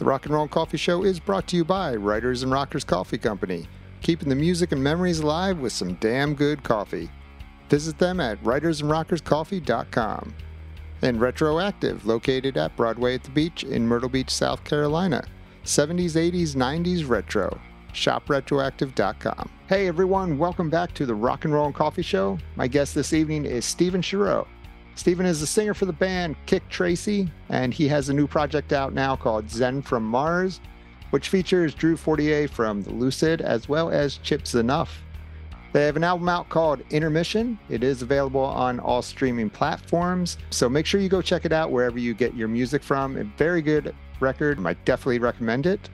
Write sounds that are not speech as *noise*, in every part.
The Rock and Roll Coffee Show is brought to you by Writers and Rockers Coffee Company, keeping the music and memories alive with some damn good coffee. Visit them at writersandrockerscoffee.com. And Retroactive, located at Broadway at the Beach in Myrtle Beach, South Carolina. 70s, 80s, 90s retro. ShopRetroactive.com. Hey everyone, welcome back to the Rock and Roll Coffee Show. My guest this evening is Stephen Shareaux. Stephen is the singer for the band Kik Tracee, and he has a new project out now called Zen from Mars, which features Drew Fortier from The Lucid as well as Chip Z'Nuff. They have an album out called Inner Mission. It is available on all streaming platforms, so make sure you go check it out wherever you get your music from. A very good record. I definitely recommend it.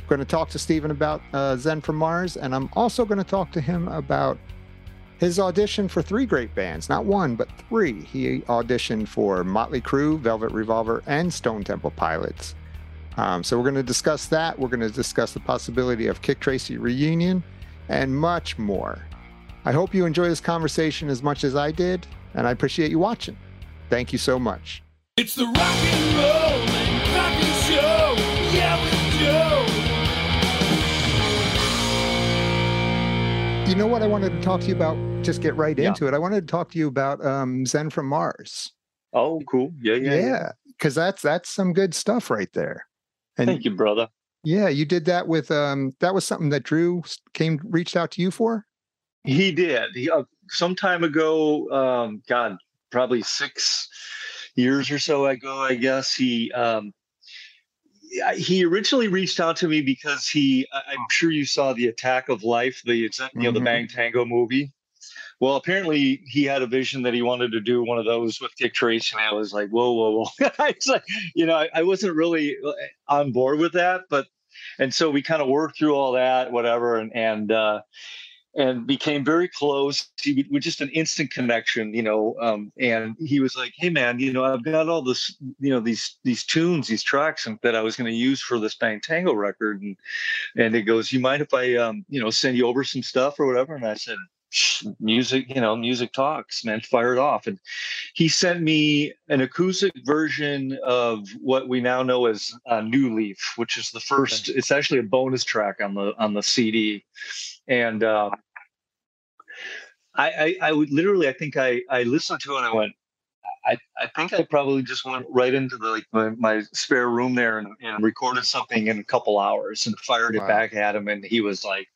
I'm going to talk to Stephen about uh, Zen from Mars, and I'm also going to talk to him about his audition for three great bands, not one, but three. He auditioned for Motley Crue, Velvet Revolver, and Stone Temple Pilots. Um, so we're going to discuss that. We're going to discuss the possibility of Kik Tracee reunion and much more. I hope you enjoy this conversation as much as I did, and I appreciate you watching. Thank you so much. It's the rock and roll know what I wanted to talk to you about? Just get right Yeah. into it. I wanted to talk to you about um, Zen from Mars. Oh, cool. Yeah, yeah. Yeah, because that's that's some good stuff right there. And Thank you, brother. yeah, you did that with um that was something that Drew came reached out to you for. He did. He, uh, some time ago, um, God, probably six years or so ago, I guess he um, he originally reached out to me because he. I'm sure you saw the Attack of Life, the you know the Mhm. Bang Tango movie. Well, apparently he had a vision that he wanted to do one of those with Kik Tracee, and I was like, whoa, whoa, whoa! *laughs* it's like, you know, I, I wasn't really uh, on board with that, but and so we kind of worked through all that, whatever, and and uh, and became very close. He was just an instant connection, you know. Um, and he was like, "Hey, man, you know, I've got all this, you know, these these tunes, these tracks, and that I was going to use for this Bang Tango record." And and it goes, "You mind if I, um, you know, send you over some stuff or whatever?" And I said. "Shh, Music, you know, music talks, man. Fire it off, and he sent me an acoustic version of what we now know as uh, New Leaf, which is the first. It's actually a bonus track on the on the CD, and um, I, I I would literally I think I I listened to it and I went. I, I think I probably just went right into the like my, my spare room there and, and recorded something in a couple hours and fired Wow. it back at him and he was like,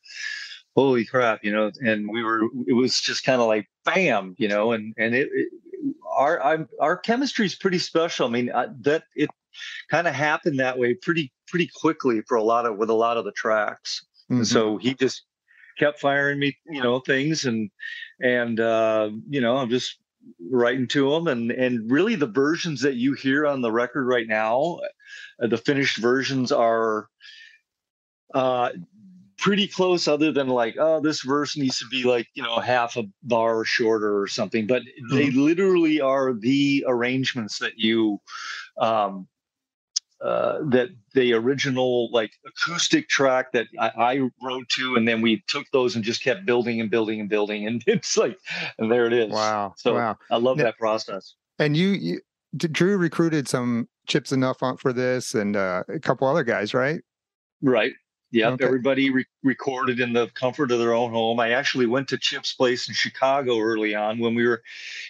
"Holy crap!" You know, and we were it was just kind of like bam, you know, and and it, it our I'm, our chemistry is pretty special. I mean I, that it kind of happened that way pretty pretty quickly for a lot of with a lot of the tracks. Mhm. So he just kept firing me, you know, things and and uh, you know, I'm just writing to him and and really the versions that you hear on the record right now, uh, the finished versions are uh pretty close other than like oh this verse needs to be like you know half a bar shorter or something but they literally are the arrangements that you um uh, that the original like acoustic track that I, I wrote to, and then we took those and just kept building and building and building, and *laughs* it's like, and there it is. Wow, So wow. I love Now- that process. And you, you Drew recruited some Chip Z'Nuff on for this, and uh, a couple other guys, right? Right. Yep. Okay. Everybody re- recorded in the comfort of their own home. I actually went to Chip's place in Chicago early on when we were,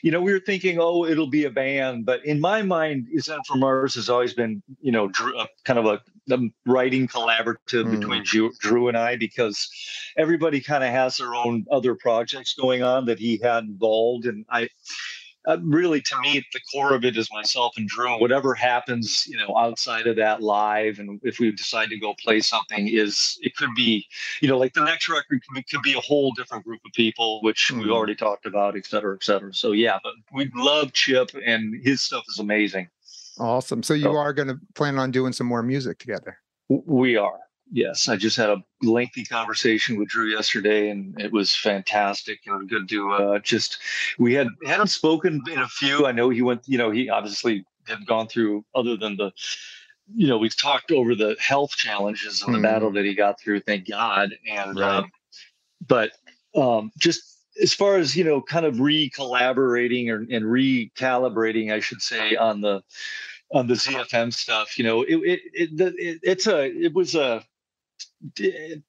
you know, we were thinking, oh, it'll be a band. But in my mind, Zen from Mars has always been, you know, Drew, uh, kind of a, a writing collaborative Mm. between Drew, Drew and I because everybody kind of has their own other projects going on that he had involved. And I, uh, really to me the core of it is myself and drew whatever happens you know outside of that live and if we decide to go play something is it could be you know like the next record could be, could be a whole different group of people which Mhm. we've already talked about et cetera et cetera so yeah but we love chip and his stuff is amazing Awesome. So you So- are going to plan on doing some more music together. We are yes i just had a lengthy conversation with drew yesterday and it was fantastic and good to uh, just we had hadn't spoken in a few i know he went you know he obviously had gone through other than the you know we've talked over the health challenges and the Mhm. battle that he got through thank god and Right. um, but um, just as far as you know kind of re-collaborating or, and recalibrating i should say on the on the ZFM stuff. You know, it it, it, it it's a it was a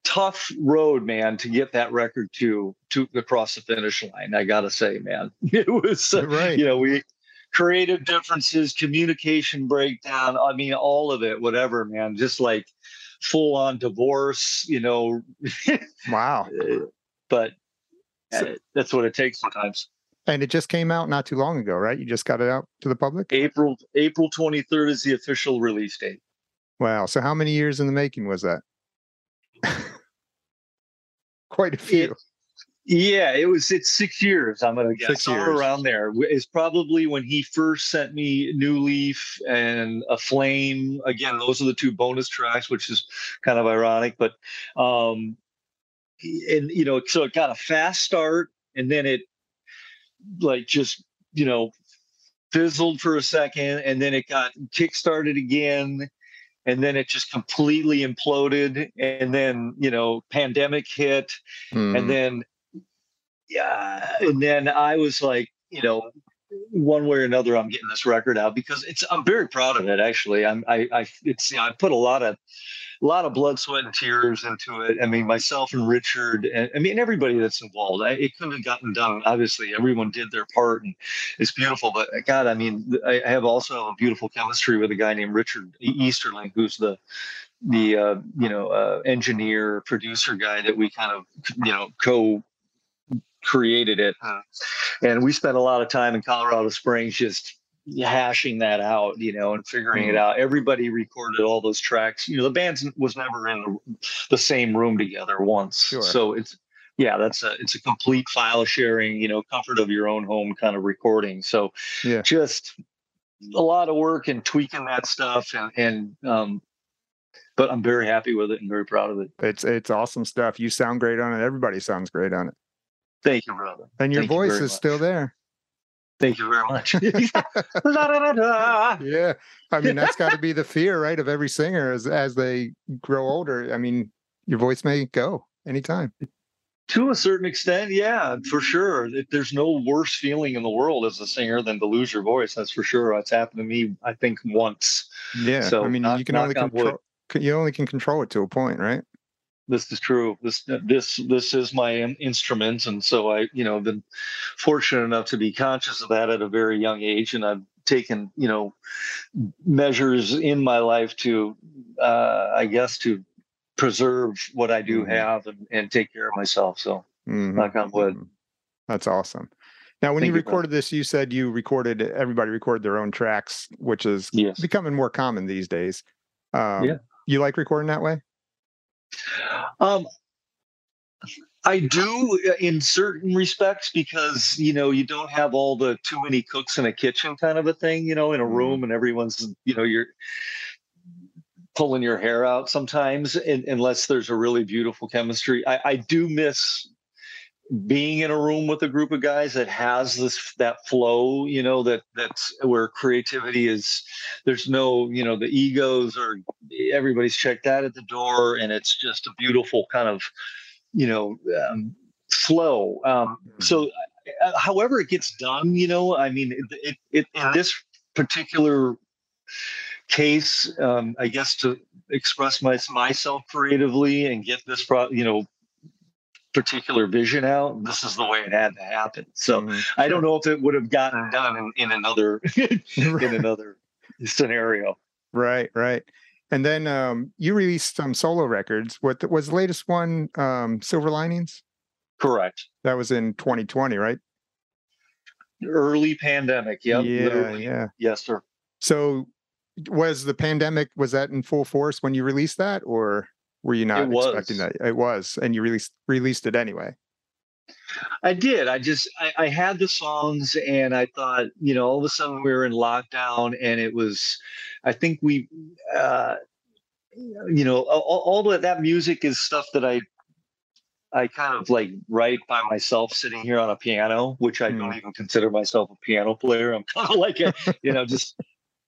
tough road, man, to get that record to to across the finish line. I gotta say, man, *laughs* it was uh, right. You know, we creative differences, communication breakdown. I mean, all of it, whatever, man. Just like full on divorce. You know. wow. *laughs* but so, uh, that's what it takes sometimes. And it just came out not too long ago, right? You just got it out to the public. April April twenty third is the official release date. Wow. So how many years in the making was that? *laughs* Quite a few. It, yeah, it was. It's six years. I'm gonna guess somewhere around there. Is probably when he first sent me New Leaf and a Flame. Again, those are the two bonus tracks, which is kind of ironic. But um, and you know, so it got a fast start, and then it like just you know fizzled for a second, and then it got kick-started again, and then it just completely imploded, and then you know, pandemic hit, mm. and hmm. then yeah, and then I was like, you know, one way or another, I'm getting this record out because it's. I'm very proud of it. Actually, I'm. I. I. It's. You know, I put a lot of a lot of blood, sweat, and tears into it. I mean, myself and Richard, and I mean everybody that's involved. I, it couldn't have gotten done. Obviously, everyone did their part, and it's beautiful. But uh, God, I mean, I have also a beautiful chemistry with a guy named Richard Easterling, who's the the uh, you know uh, engineer producer guy that we kind of you know co created it. And we spent a lot of time in Colorado Springs just hashing that out, you know, and figuring it out. Everybody recorded all those tracks. You know, the band was never in the same room together once. Sure. So it's yeah, that's a it's a complete file sharing, you know, comfort of your own home kind of recording. So yeah, just a lot of work and tweaking that stuff and and um but I'm very happy with it and very proud of it. It's it's awesome stuff. You sound great on it. Everybody sounds great on it. Thank you, brother. And your Thank voice you is much. still there. Thank you very much. *laughs* *laughs* yeah. I mean, that's got to be the fear, right, of every singer as as they grow older. I mean, your voice may go anytime. To a certain extent, yeah, for sure. There's no worse feeling in the world as a singer than to lose your voice. That's for sure. It's happened to me, I think, once. Yeah. So I mean, you can only control. You only can control it to a point, right? This is true. This this this is my instrument, and so I, you know, been fortunate enough to be conscious of that at a very young age, and I've taken, you know, measures in my life to, uh, I guess, to preserve what I do mm-hmm. have and, and take care of myself. So, mm-hmm. knock on wood. Mm-hmm. That's awesome. Now, when Thank you recorded you, this, you said you recorded everybody recorded their own tracks, which is yes. becoming more common these days. Um, yeah. You like recording that way? Um, I do uh, in certain respects because you know you don't have all the too many cooks in a kitchen kind of a thing, you know, in a mm-hmm. room and everyone's you know you're pulling your hair out sometimes and, unless there's a really beautiful chemistry. I, I do miss being in a room with a group of guys that has this that flow you know that that's where creativity is there's no you know the egos or everybody's checked out at the door and it's just a beautiful kind of you know um, flow um, so mm-hmm. uh, however it gets done you know i mean it, it, it in this particular case um, i guess to express my, myself creatively and get this pro you know particular vision out. This is the way it had to happen. So mm-hmm. I don't know if it would have gotten done in, in another *laughs* in another scenario. Right, right. And then um, you released some solo records. What was the latest one? Um, Silver Linings. Correct. That was in 2020, right? Early pandemic. Yep. Yeah. Literally. Yeah. Yes, sir. So was the pandemic was that in full force when you released that, or? Were you not expecting that? It was, and you released released it anyway. I did. I just I, I, had the songs, and I thought, you know, all of a sudden we were in lockdown, and it was. I think we, uh, you know, all, all of that music is stuff that I. I kind of like write by myself sitting here on a piano, which I mm. don't even consider myself a piano player. I'm kind of like a, you know, just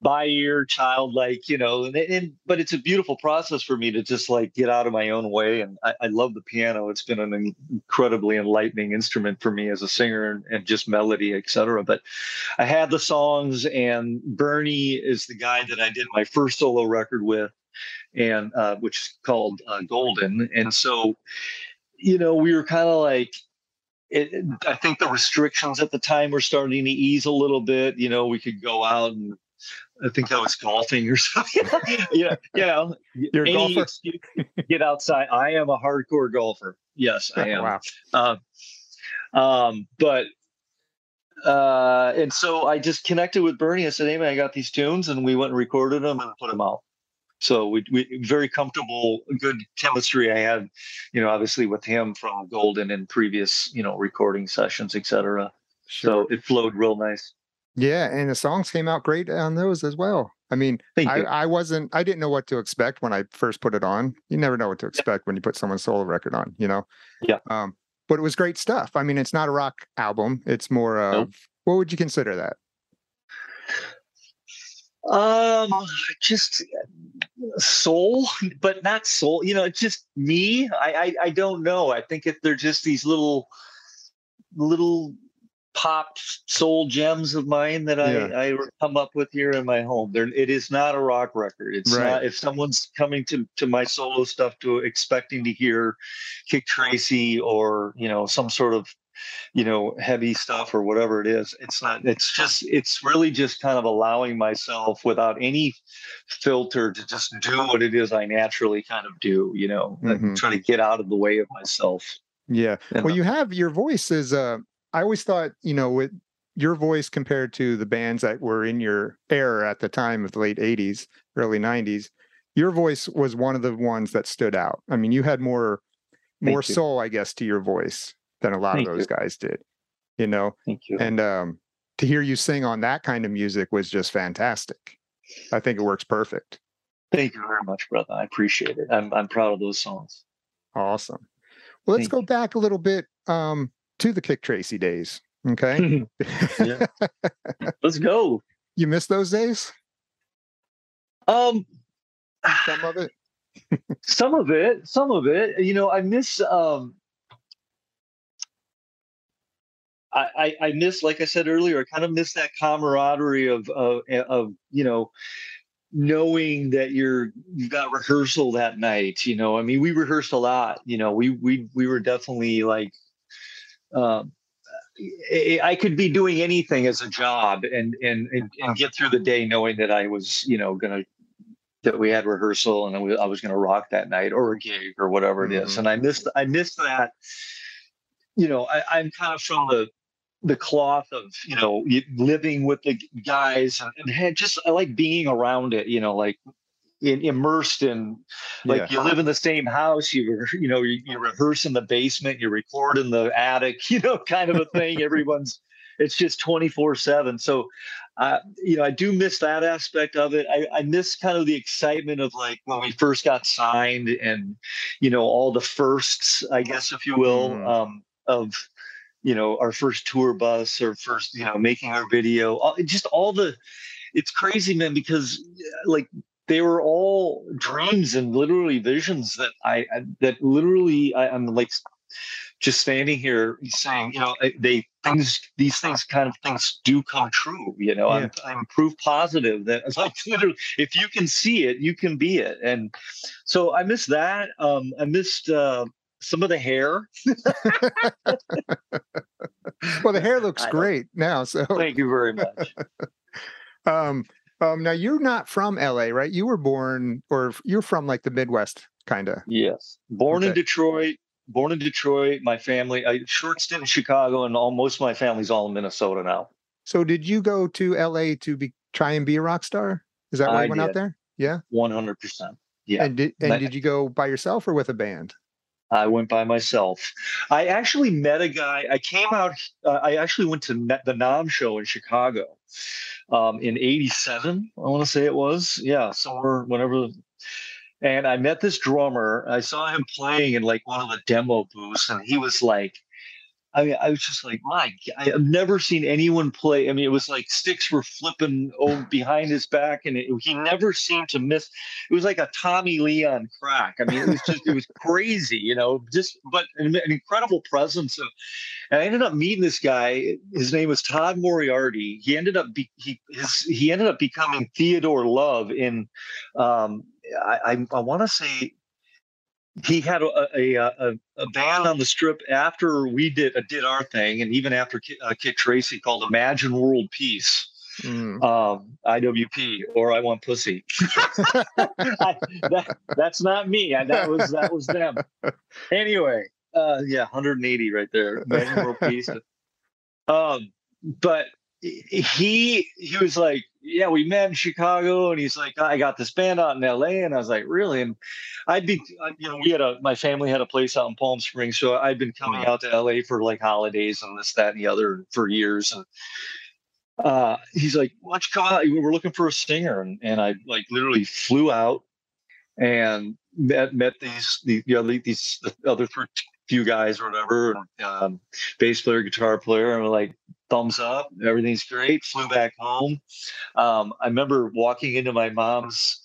by ear, childlike, you know, and, and, but it's a beautiful process for me to just like get out of my own way. And I, I love the piano. It's been an incredibly enlightening instrument for me as a singer and, and just melody, etc. But I had the songs, and Bernie is the guy that I did my first solo record with, and uh, which is called uh, Golden. And so, you know, we were kind of like it, I think the restrictions at the time were starting to ease a little bit. You know, we could go out and I think I was golfing or *laughs* something. *laughs* yeah, yeah. You're a golfer? excuse get outside. I am a hardcore golfer. Yes, I am. wow. Um, um, but uh, and so I just connected with Bernie. I said, "Hey man, I got these tunes," and we went and recorded them and put them out. So we, we very comfortable, good chemistry. I had, you know, obviously with him from Golden and previous, you know, recording sessions, etc. Sure. So it flowed real nice. Yeah, and the songs came out great on those as well. I mean, I, I, wasn't, I didn't know what to expect when I first put it on. You never know what to expect when you put someone's solo record on, you know? Yeah. Um, but it was great stuff. I mean, it's not a rock album. It's more of, nope. what would you consider that? Um, just soul, but not soul. You know, it's just me. I, I, I don't know. I think if they're just these little, little pop soul gems of mine that I, yeah. I come up with here in my home. There, it is not a rock record. It's right. not. If someone's coming to to my solo stuff to expecting to hear Kik Tracee or you know some sort of you know heavy stuff or whatever it is it's not it's just it's really just kind of allowing myself without any filter to just do what it is i naturally kind of do you know mm-hmm. trying to get out of the way of myself yeah well you have your voice is uh i always thought you know with your voice compared to the bands that were in your era at the time of the late 80s early 90s your voice was one of the ones that stood out i mean you had more more soul i guess to your voice than a lot Thank of those you. guys did. You know, Thank you. And um, to hear you sing on that kind of music was just fantastic. I think it works perfect. Thank you very much, brother. I appreciate it. I'm I'm proud of those songs. Awesome. Well, let's Thank go you. back a little bit um, to the Kik Tracee days. Okay. *laughs* *laughs* let's go. You miss those days? Um, some of it. *sighs* some of it. Some of it. You know, I miss um I, I miss, like I said earlier, I kind of miss that camaraderie of, of, of, you know, knowing that you're you've got rehearsal that night. You know, I mean, we rehearsed a lot. You know, we we we were definitely like, um, I could be doing anything as a job and and and, and get through the day knowing that I was, you know, gonna that we had rehearsal and I was going to rock that night or a gig or whatever it is. Mm-hmm. And I missed I missed that. You know, I, I'm kind of from the the cloth of you know living with the guys and, and just I like being around it. You know, like in, immersed in like yeah. you live in the same house you you know you, you, rehearse in the basement you record in the attic *laughs* you know kind of a thing everyone's it's just 24 7 so uh, you know i do miss that aspect of it I, I miss kind of the excitement of like when we first got signed and you know all the firsts i guess if you will mm. um, of you know our first tour bus or first you know making our video just all the it's crazy man because like they were all dreams and literally visions that i, I that literally I, i'm like just standing here saying you know they things these things kind of things do come true you know yeah. I'm, I'm proof positive that *laughs* like literally if you can see it you can be it and so i missed that um i missed uh some of the hair. well, the hair looks *laughs* great now. So thank you very much. *laughs* um, um, now you're not from LA, right? You were born, or you're from like the Midwest, kind of. Yes, born okay. in Detroit. Born in Detroit. My family, a short stint in Chicago, and all most of my family's all in Minnesota now. So, did you go to LA to be try and be a rock star? Is that why I you went did. out there? Yeah, one hundred percent. Yeah. And did and did you go by yourself or with a band? I went by myself. I actually met a guy. I came out. Uh, I actually went to the NAMM show in Chicago um, in '87. I want to say it was. Yeah, somewhere whenever. And I met this drummer. I saw him playing in like one of the demo booths, and he was like, I mean, I was just like, my—I've never seen anyone play. I mean, it was like sticks were flipping over behind his back, and it, he never seemed to miss. It was like a Tommy Lee on crack. I mean, it was just, it was crazy, you know. Just, but an, an incredible presence. Of, and I ended up meeting this guy. His name was Todd Moriarty. He ended up be, he his, he ended up becoming Theodore Love in. Um, I I, I want to say he had a, a, a, a band on the strip after we did uh, did our thing, and even after Ki- uh, Kik Tracee called Imagine World Peace, Mm. um, IWP, or I Want Pussy. *laughs* I, that, that's not me. I, that was that was them. Anyway, uh, yeah, 180 right there. Imagine World Peace. *laughs* Um, but he he was like, yeah, we met in Chicago, and he's like, I got this band out in L.A., and I was like, really? And I'd be, you know, we had a my family had a place out in Palm Springs, so I'd been coming out to L.A. for like holidays and this, that, and the other for years. And uh, he's like, why don't you come out? We were looking for a singer, and and I like literally flew out and met met these the, the other these the other three few guys or whatever, and, um, bass player, guitar player, and we're like thumbs up, everything's great. Flew back home. Um, I remember walking into my mom's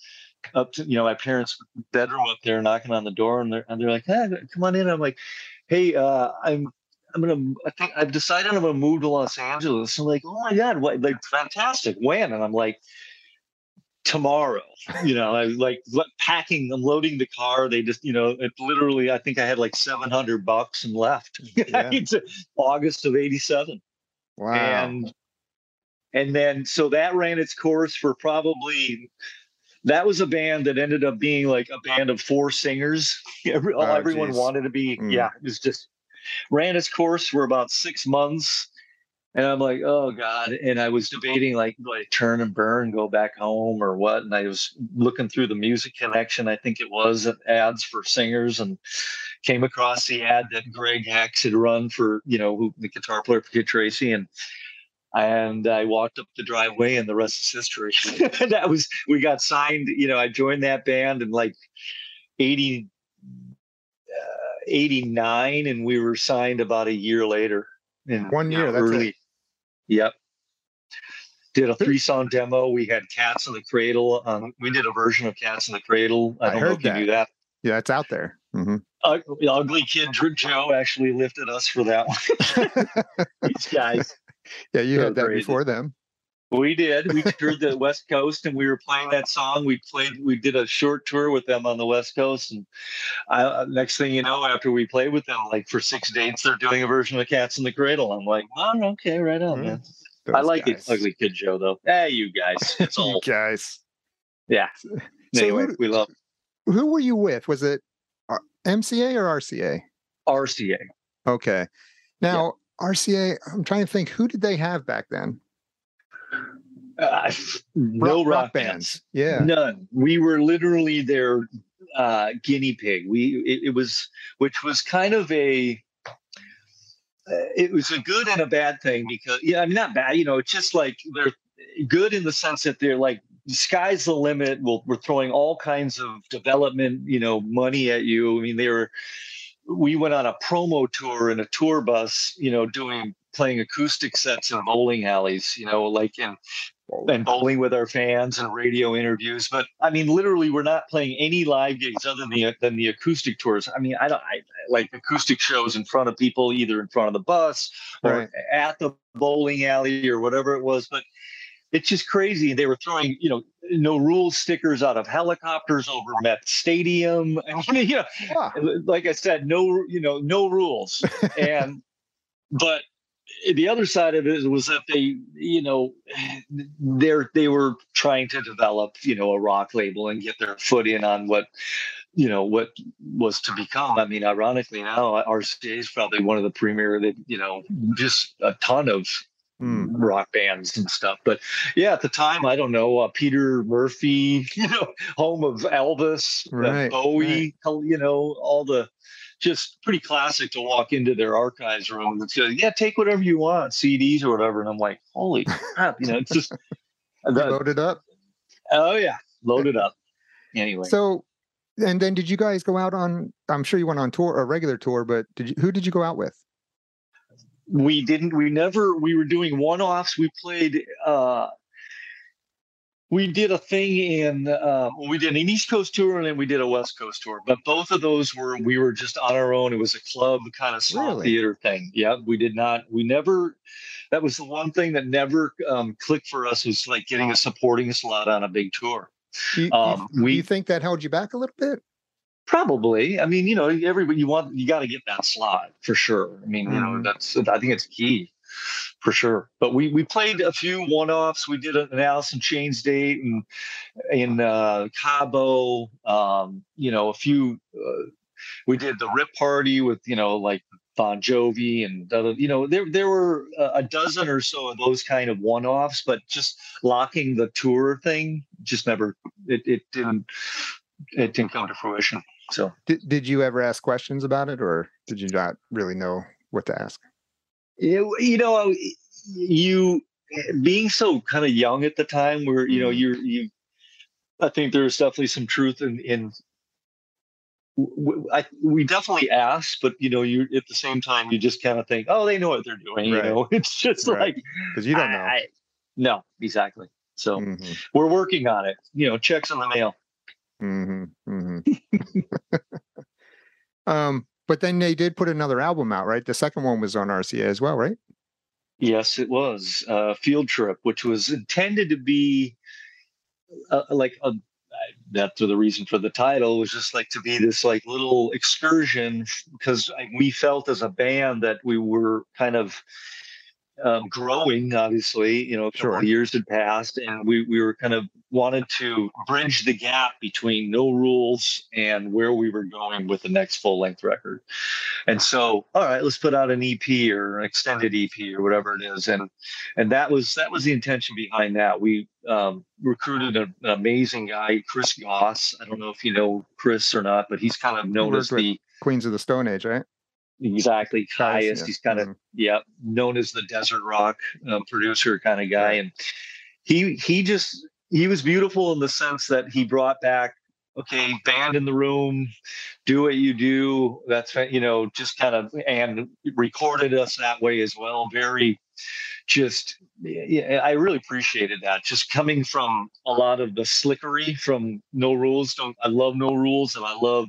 up to you know my parents' bedroom up there, knocking on the door, and they're and they're like, "Hey, come on in." I'm like, "Hey, uh, I'm." I'm gonna. I think I've decided I'm gonna move to Los Angeles. I'm like, oh my god, what? Like, fantastic. When? And I'm like, tomorrow. You know, I like packing. I'm loading the car. They just, you know, it literally. I think I had like 700 bucks and left. *laughs* Yeah. it's August of '87 Wow. and and then so that ran its course for probably that was a band that ended up being like a band of four singers *laughs* Every, Oh, everyone geez. wanted to be Mm. yeah it was just ran its course for about six months and i'm like oh god and i was debating like do i turn and burn go back home or what and i was looking through the music connection i think it was ads for singers and came across the ad that Greg Hex had run for, you know, who, the guitar player for Kik Tracee, and and I walked up the driveway, and the rest is history. *laughs* that was we got signed. You know, I joined that band in like 80, uh, 89, and we were signed about a year later. In, One year, that's it. Yep. Did a three song demo. We had Cats in the Cradle. Um, we did a version of Cats in the Cradle. I I heard that. that. yeah, it's out there. hmm Ug- the ugly kid Joe actually lifted us for that one. *laughs* *laughs* These guys. yeah, you had that crazy. before them. We did. We *laughs* toured the West Coast and we were playing that song. We played, we did a short tour with them on the West Coast. And I, uh, next thing you know, after we played with them, like for six dates, they're doing a version of Cats in the Cradle. I'm like, oh, okay, right on, Mm, man. I like guys. it, Ugly Kid Joe, though. Hey, you guys. *laughs* It's You all, guys. yeah. So Anyway, who- we love Who were you with? Was it uh, MCA or RCA? RCA. Okay. Now, RCA, I'm trying to think, who did they have back then? Uh, *laughs* no rock, bands. Yeah. None. We were literally their uh, guinea pig. We it, it was, which was kind of a. uh, It was a good and a bad thing because yeah, I mean not bad. You know, it's just like they're good in the sense that they're like sky's the limit. We'll, we're throwing all kinds of development, you know, money at you. I mean, they were. We went on a promo tour in a tour bus, you know, doing playing acoustic sets in bowling alleys, you know, like in and bowling with our fans and radio interviews. But I mean, literally, we're not playing any live gigs other than the than the acoustic tours. I mean, I don't I, like acoustic shows in front of people, either in front of the bus or Right. at the bowling alley or whatever it was. But it's just crazy. They were throwing, you know, no rules stickers out of helicopters over Met Stadium. *laughs* And, you know, Wow. like I said, no, you know, no rules. *laughs* and but the other side of it was that they, you know, they're they were trying to develop, you know, a rock label and get their foot in on what, you know, what was to become. I mean, ironically now, RCA is probably one of the premier that, you know, just a ton of Hmm. rock bands and stuff. But yeah, at the time, I don't know, uh, Peter Murphy, *laughs* you know, home of Elvis, uh, Right, Bowie, you know, all the just pretty classic to walk into their archives room and say, yeah, take whatever you want, CDs or whatever. And I'm like, holy crap, you know, it's just, *laughs* the- Loaded up. oh yeah, loaded up. Anyway, So, and then did you guys go out on? I'm sure you went on tour, a regular tour, but did you? Who did you go out with? we didn't we never we were doing one-offs we played uh we did a thing in uh, we did an east coast tour and then we did a west coast tour but both of those were we were just on our own it was a club kind of small Really? theater thing yeah we did not we never that was the one thing that never um, clicked for us was like getting a supporting slot on a big tour Do you, um, do we you think that held you back a little bit? Probably. I mean, you know, everybody you want you got to get that slot for sure. I mean, you know, Mhm. that's I think it's key for sure. But we we played a few one offs. We did an Alice in Chains date and in uh, Cabo. Um, you know, a few. Uh, we did the Rip Party with you know like Bon Jovi and you know there there were a a dozen or so of those kind of one offs, but just locking the tour thing just never it it didn't it didn't come to fruition. So. Did, did you ever ask questions about it, or did you not really know what to ask? You, you know you being so kind of young at the time where you know Mhm. you're you i think there's definitely some truth in in I, we definitely ask, but you know, you at the same time you just kind of think, oh, they know what they're doing. Right. You know, *laughs* it's just Right. like Because you don't know. I- no, exactly. So Mhm, we're working on it. You know, checks in the mail. mhm, mhm. *laughs* um, but then they did put another album out, right? The second one was on RCA as well, right? Yes, it was a field trip, which was intended to be uh, uh like um, a. That's the reason for the title was just like to be this like little excursion because we felt as a band that we were kind of um, growing. Obviously, you know, a couple Sure. of years had passed, and we we were kind of wanted to bridge the gap between No Rules and where we were going with the next full length record. And so, all right, let's put out an EP or an extended EP or whatever it is. And and that was that was the intention behind that. We um, recruited an, an amazing guy, Chris Goss. I don't know if you know Chris or not, but he's kind of known as the Queens of the Stone Age, right? Exactly highest. yeah. He's kind of Mhm. yeah known as the desert rock uh, producer kind of guy, Right. and he he just he was beautiful in the sense that he brought back okay band in the room do what you do that's you know just kind of and recorded us that way as well very just yeah i really appreciated that just coming from a lot of the slickery from no rules don't i love no rules and i love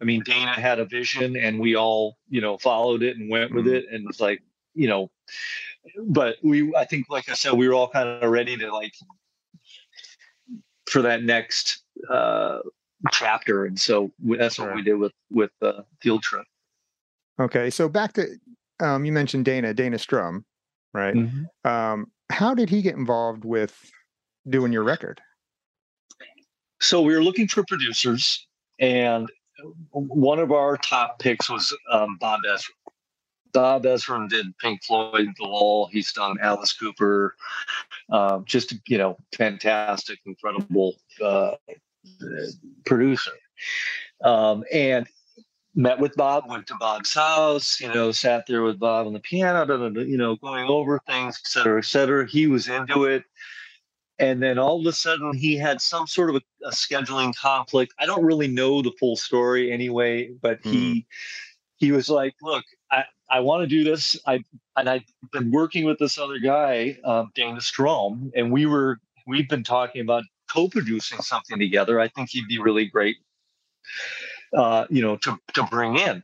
i mean dana had a vision and we all you know followed it and went with Mhm. it and it's like you know but we i think like i said we were all kind of ready to like for that next uh chapter and so that's what we did with with uh, field trip Okay, so back to um, you mentioned Dana, Dana Strum, right? Um, how did he get involved with doing your record? so we were looking for producers and one of our top picks was um, Bob Ezrin Bob Ezrin did pink floyd the wall he's done alice cooper um, just you know fantastic incredible uh, producer. Um, and met with bob went to bob's house you know sat there with bob on the piano da, da, da, you know going over things et cetera et cetera. He was into it. And then all of a sudden he had some sort of a, a scheduling conflict. I don't really know the full story anyway but he he was like look i i want to do this. I and i've been working with this other guy um, Dana Strum and we were we've been talking about co-producing something together i think he'd be really great uh you know to to bring in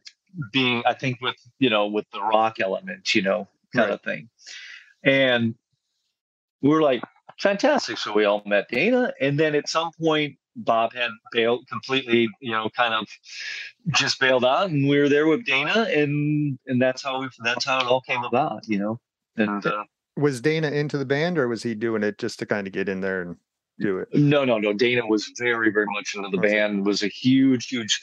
being i think with you know with the rock element you know kind Right. of thing and we were like fantastic. So we all met Dana, and then at some point, Bob had bailed completely, you know, kind of just bailed out, and we were there with Dana, and and that's how we that's how it all came about, you know. And uh, Was Dana into the band, or was he doing it just to kind of get in there and do it? no, no, no. Dana was very, very much into the band. Was a huge, huge.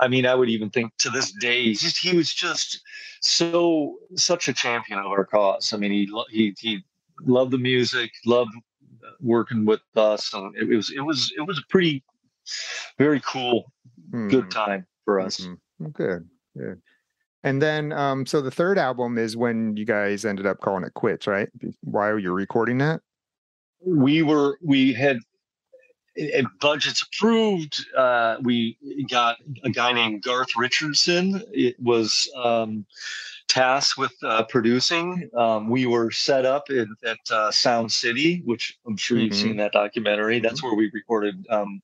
I mean, I would even think to this day, just he was just so such a champion of our cause. I mean, he he he loved the music, loved working with us, and it, was it was it was a pretty very cool, good Mhm, time for us. mhm. Good, good. And then, um, so the third album is when you guys ended up calling it quits, right? Be- While you're recording that. We were we had and budgets approved. Uh, we got a guy named Garth Richardson. It was um, tasked with uh, producing. Um, we were set up in, at uh, Sound City, which I'm sure you've seen that documentary. That's where we recorded um,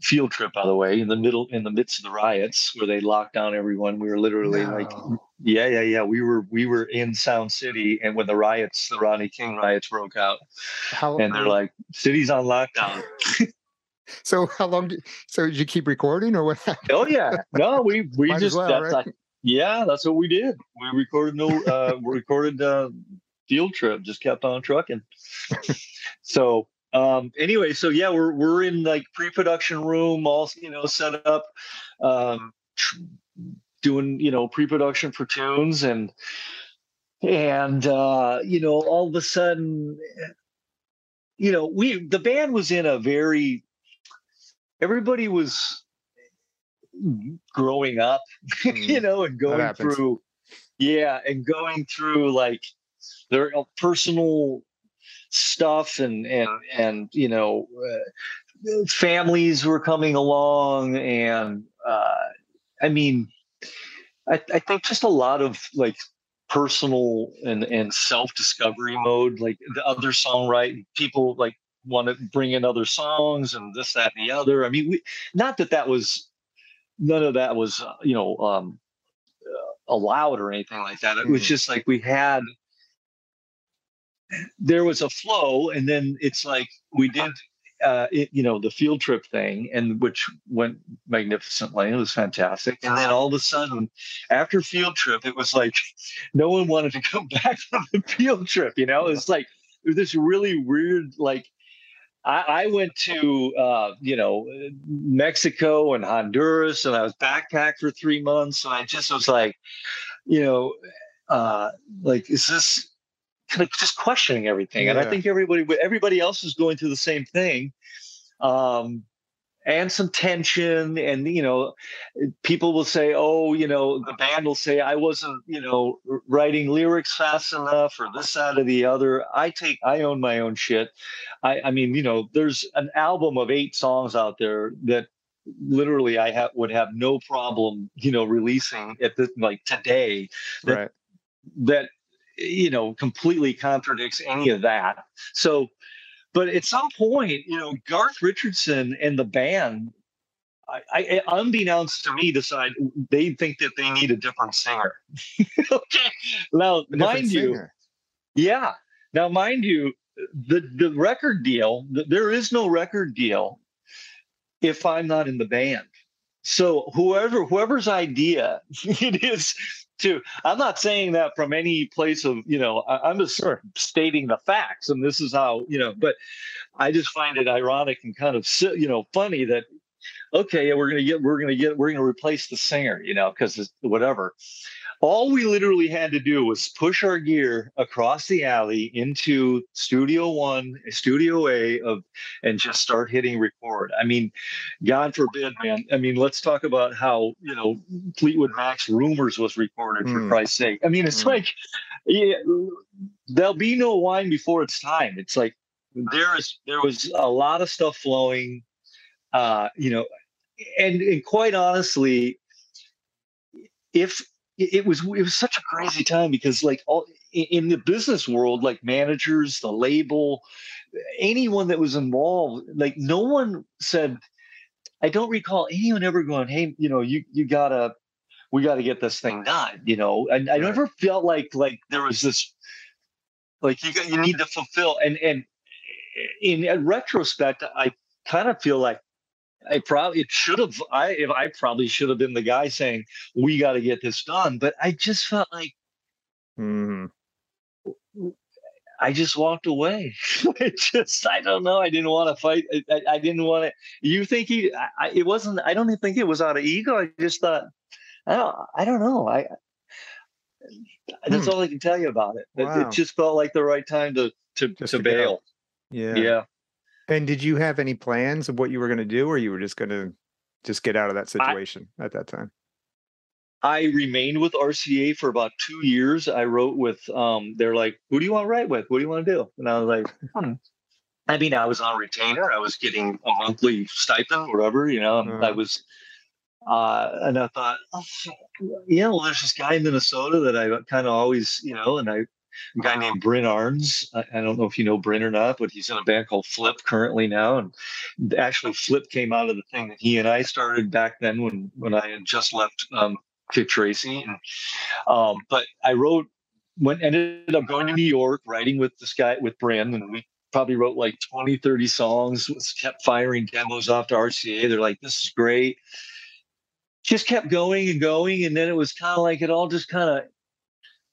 Field Trip, by the way, in the middle, in the midst of the riots, where they locked down everyone. We were literally like, No. Yeah, yeah, yeah. We were we were in Sound City, and when the riots, the Rodney King riots broke out, How, and they're like, city's on lockdown. *laughs* so how long did so did you keep recording or what happened? Oh yeah, no, we *laughs* we Might just well, that's right? like, yeah, that's what we did. We recorded no, uh, we recorded uh, field trip, just kept on trucking. *laughs* so um, anyway, so yeah, we're we're in like pre-production room, all you know, set up, um, tr- doing you know pre-production for tunes and and uh, you know all of a sudden, you know we the band was in a very everybody was growing up *laughs* you Mm, know and going through yeah and going through like their personal stuff and and and you know uh, families were coming along and uh i mean i i think just a lot of like personal and and self-discovery mode like the other songwriting people like want to bring in other songs and this that and the other. I mean we not that that was none of that was uh, you know um uh, allowed or anything like that. It was Mhm. just like we had there was a flow and then it's like we did uh it, you know the field trip thing and which went magnificently it was fantastic and then all of a sudden after field trip it was like *laughs* no one wanted to *laughs* come back from the field trip you know? It's like it was this really weird like I, I went to uh, you know Mexico and Honduras, and I was backpacked for three months, and I just was like, you know, uh, like is this kind of just questioning everything? And I think everybody everybody else is going through the same thing, um, and some tension, and you know, people will say, oh, you know, the band will say I wasn't, you know, writing lyrics fast enough, or this, that, or the other. I take I own my own shit. I, I mean, you know, there's an album of eight songs out there that literally I have would have no problem, you know, releasing at this like today that- right. that you know completely contradicts any of that. So, but at some point, you know, Garth Richardson and the band, I, I unbeknownst to me, decide they think that they need a different singer. *laughs* okay, now mind you, singer. yeah. Now, mind you, the the record deal, th- there is no record deal if I'm not in the band. So whoever whoever's idea *laughs* it is to, I'm not saying that from any place of you know, I, I'm just stating the facts, and this is how you know. But I just find it ironic and kind of you know funny that okay, we're gonna get we're gonna get we're gonna replace the singer, you know, because whatever. All we literally had to do was push our gear across the alley into Studio One, Studio A of, and just start hitting record. I mean, God forbid, man. I mean, let's talk about how you know Fleetwood Mac's "Rumors" was recorded for Mm. Christ's sake. I mean, it's Mm. like, yeah, there'll be no wine before it's time. It's like there is there was a lot of stuff flowing, uh, you know, and and quite honestly, if it was it was such a crazy time because like all in- the business world like managers the label anyone that was involved like no one said i don't recall anyone ever going hey you know you you gotta we gotta get this thing done you know? And i never felt like like there was this like you got, you need to fulfill and and in, in retrospect i kind of feel like I probably it should have I if I probably should have been the guy saying we got to get this done, but I just felt like Mhm. I just walked away. *laughs* it just I don't know. I didn't want to fight. I, I, I didn't want to. You think he? I, I, it wasn't. I don't even think it was out of ego. I just thought I don't. I don't know. I. That's Hmm. all I can tell you about it. It- Wow. It just felt like the right time to to, Just to to bail. Yeah. yeah. And did you have any plans of what you were going to do, or you were just going to just get out of that situation at that time? I remained with RCA for about two years. I wrote with um they're like, who do you want to write with? What do you want to do? And I was like, hmm. I mean, I was on retainer. I was getting a monthly stipend, whatever, you know. and I Uh. was, uh, and I thought, oh, yeah, well, there's this guy in Minnesota that I kind of always, you know, and I, a guy named Bryn Arns. I, I don't know if you know Bryn or not, but he's in a band called Flip currently now. And actually, Flip came out of the thing that he and I started back then when when I had just left um, Kik Tracee. And, um, but I wrote, went ended up going to New York, writing with this guy with Bryn, and we probably wrote like 20, 30 songs. was- Kept firing demos off to RCA. They're like, "This is great." Just kept going and going, and then it was kind of like it all just kind of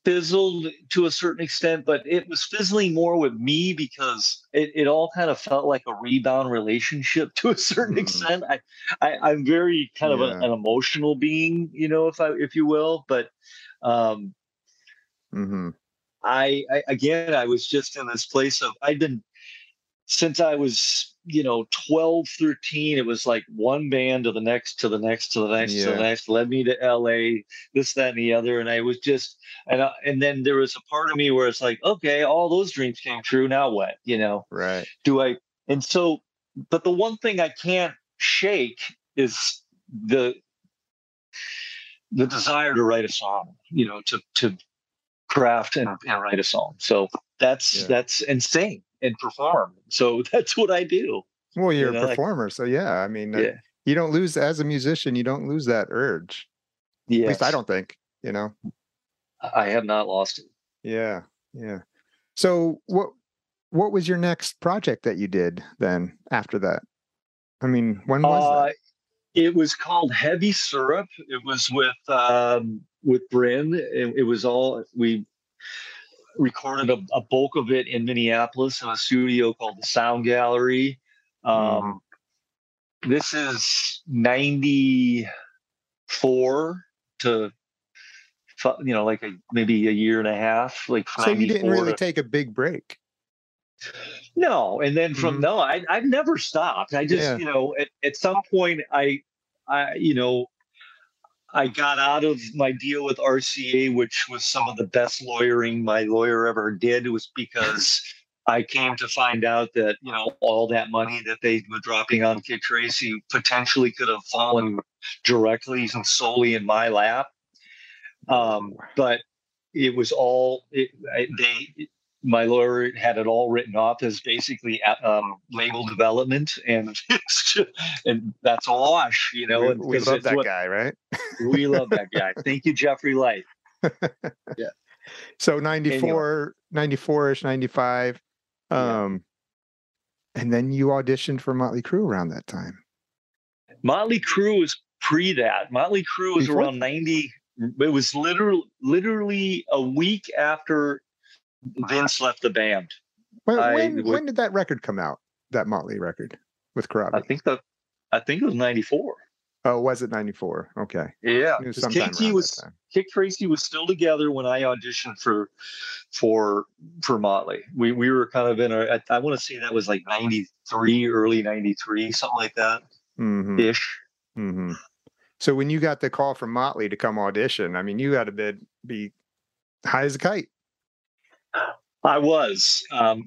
fizzled to a certain extent, but it was fizzling more with me because it, it all kind of felt like a rebound relationship *laughs* to a certain Mhm. extent. I, I I'm very kind of a- an emotional being, you know, if I if you will, but um hmm I, I again I was just in this place of I'd been since I was you know 12 13 it was like one band to the next to the next to the next to the next led me to LA this that and the other and I was just and I, and then there was a part of me where it's like okay all those dreams came true now what? You know? Right. do I and so but the one thing I can't shake is the the desire to write a song you know to to craft and, and write a song. So that's Yeah. that's insane and perform so *laughs* that's what I do Well, you're know, a like- performer, so yeah. I mean, yeah you don't lose as a musician. You don't lose that urge. yeah At least I don't think. You know. I have not lost it Yeah. Yeah. So what what was your next project that you did then after that? I mean, when was Uh, that? it was called Heavy Syrup. It was with um, with Bryn. It, it was all we recorded a, a bulk of it in Minneapolis in a studio called the Sound Gallery. Um, This is ninety four to you know like a maybe a year and a half. Like So you didn't really to- take a big break. no, and then from Mhm. no, I I've never stopped. I just Yeah. you know at, at some point I I you know I got out of my deal with RCA, which was some of the best lawyering my lawyer ever did. Was because I came to find out that you know all that money that they were dropping on Kik Tracee potentially could have fallen directly and solely in my lap. Um, but it was all it, I, they my lawyer had it all written off as basically uh, um, label development, and *laughs* *laughs* and that's a wash, you know. we, and we love that what- guy, right? *laughs* We love that guy. Thank you, Jeffrey Light. Yeah. So 94, 94-ish, 95. Yeah. Um and then you auditioned for Motley Crue around that time. Motley Crue was pre that. Motley Crue was Before around ninety. It was literally literally a week after Vince left the band. When I when, when did that record come out? That Motley record with I think the I think it was ninety four. Oh, was it 94? Okay. Yeah, It was 'cause sometime around KT that was time. Kik Tracee was still together when I auditioned for for for Motley. We we were kind of in a I, I want to say that was like 93, early 93, something like that Mhm. ish. hmm So when you got the call from Motley to come audition, I mean, you had to be, be high as a kite. I was. Um,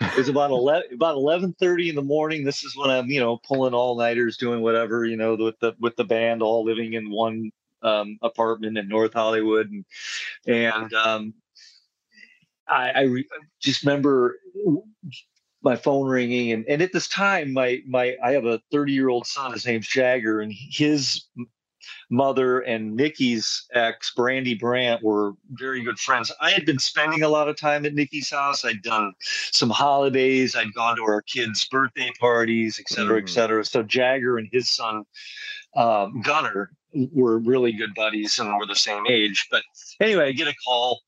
it was about eleven about eleven thirty in the morning. This is when I'm, you know, pulling all nighters, doing whatever, you know, with the with the band, all living in one um, apartment in North Hollywood, and and um, I, I re- just remember my phone ringing, and and at this time, my my I have a thirty year old son. His name's Jagger, and his mother and Nikki's ex, Brandi Brandt, were very good friends. I had been spending a lot of time at Nikki's house. I'd done some holidays. I'd gone to our kids' birthday parties, et cetera, Mhm. et cetera. So Jagger and his son, um, Gunner, were really good buddies and were the same age. But anyway, I get a call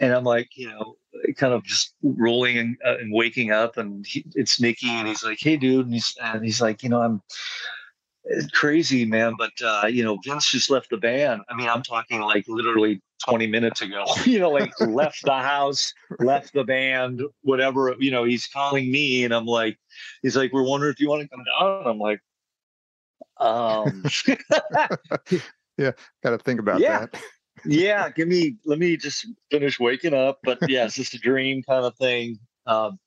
and I'm like, you know, kind of just rolling and, uh, and waking up, and he, it's Nikki, and he's like, "Hey, dude," and he's, and he's like, "You know, I'm it's crazy, man, but uh, you know, Vince just left the band. I mean, I'm talking like literally 20 minutes ago. *laughs* you know, like left the house, *laughs* left the band, whatever. You know, he's calling me, and I'm like, he's like, we're wondering if you want to come down. And I'm like, um, *laughs* yeah, Got to think about Yeah. that. yeah, give me, let me just finish waking up. But yes, it's just a dream kind of thing. Um,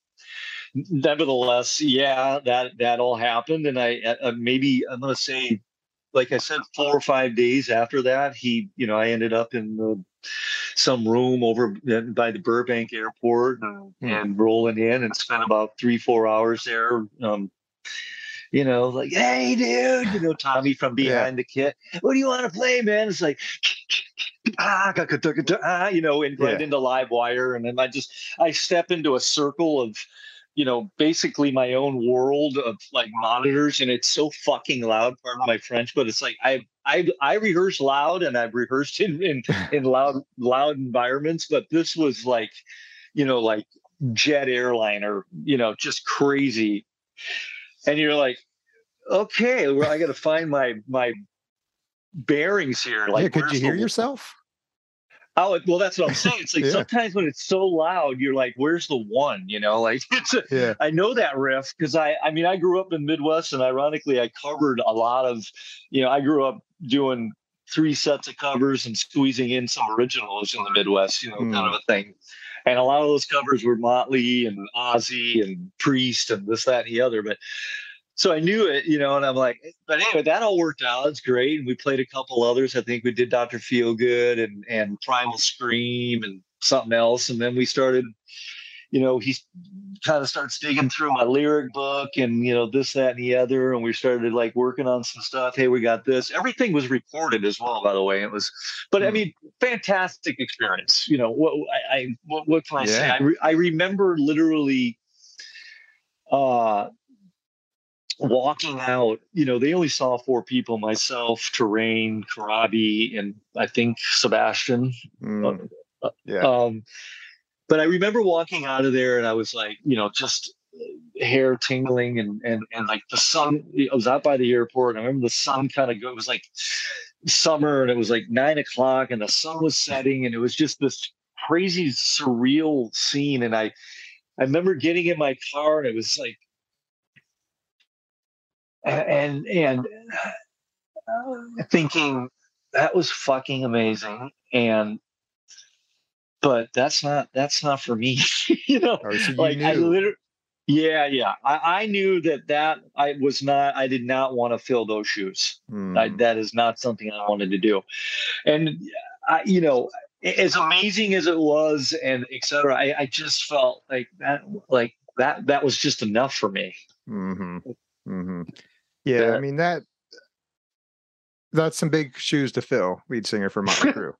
nevertheless, yeah, that that all happened, and I uh, maybe I'm gonna say, like I said, four or five days after that, he, you know, I ended up in the, some room over by the Burbank Airport and, Hmm. and rolling in and spent about three four hours there. Um, you know, like, hey, dude, you know, Tommy from behind the kit. What do you want to play, man? It's like, *laughs* ah, ah, you know, and right Yeah. into live wire. And then I just, I step into a circle of, you know, basically my own world of like monitors, and it's so fucking loud. Pardon my French, but it's like I, I, I rehearse loud, and I've rehearsed in in, *laughs* in loud, loud environments. But this was like, you know, like jet airliner, you know, just crazy. And you're like, okay, well, I got to find my my bearings here. Like, yeah, could you the- hear yourself? Oh, well, that's what I'm saying. It's *laughs* like Yeah. sometimes when it's so loud, you're like, "Where's the one?" You know, like *laughs* it's. A, Yeah. I know that riff because I, I mean, I grew up in Midwest, and ironically, I covered a lot of, you know, I grew up doing three sets of covers and squeezing in some originals in the Midwest, you know, Hmm. kind of a thing. And a lot of those covers were Motley and Ozzy and Priest and this, that, and the other. But so I knew it, you know, and I'm like, but anyway, that all worked out. It's great. And we played a couple others. I think we did Dr. Feelgood and and Primal Scream and something else. And then we started, you know, he kind of starts digging through my lyric book and you know, this, that, and the other. And we started like working on some stuff. Hey, we got this. Everything was recorded as well, by the way. It was, but I Hmm. mean, fantastic experience. You know, what I, I what, what can I say? I, re- I remember literally uh walking out, you know, they only saw four people myself, Terrain, Corabi, and I think Sebastian. Mm, uh, yeah. Um, but I remember walking out of there and I was like, you know, just uh, hair tingling and and and like the sun. I was out by the airport. And I remember the sun kind of go. It was like summer and it was like nine o'clock and the sun was setting and it was just this crazy surreal scene. And I I remember getting in my car and it was like and and uh, thinking that was fucking amazing and but that's not that's not for me *laughs* you know? Oh, so you like i literally yeah yeah. I, I knew that that i was not i did not want to fill those shoes. I, Mm, that is not something i wanted to do. And i you know as amazing as it was and etc i, I just felt like that like that that was just enough for me. Hmm hmm Yeah, I mean that that's some big shoes to fill, lead singer for Motley *laughs* Crue.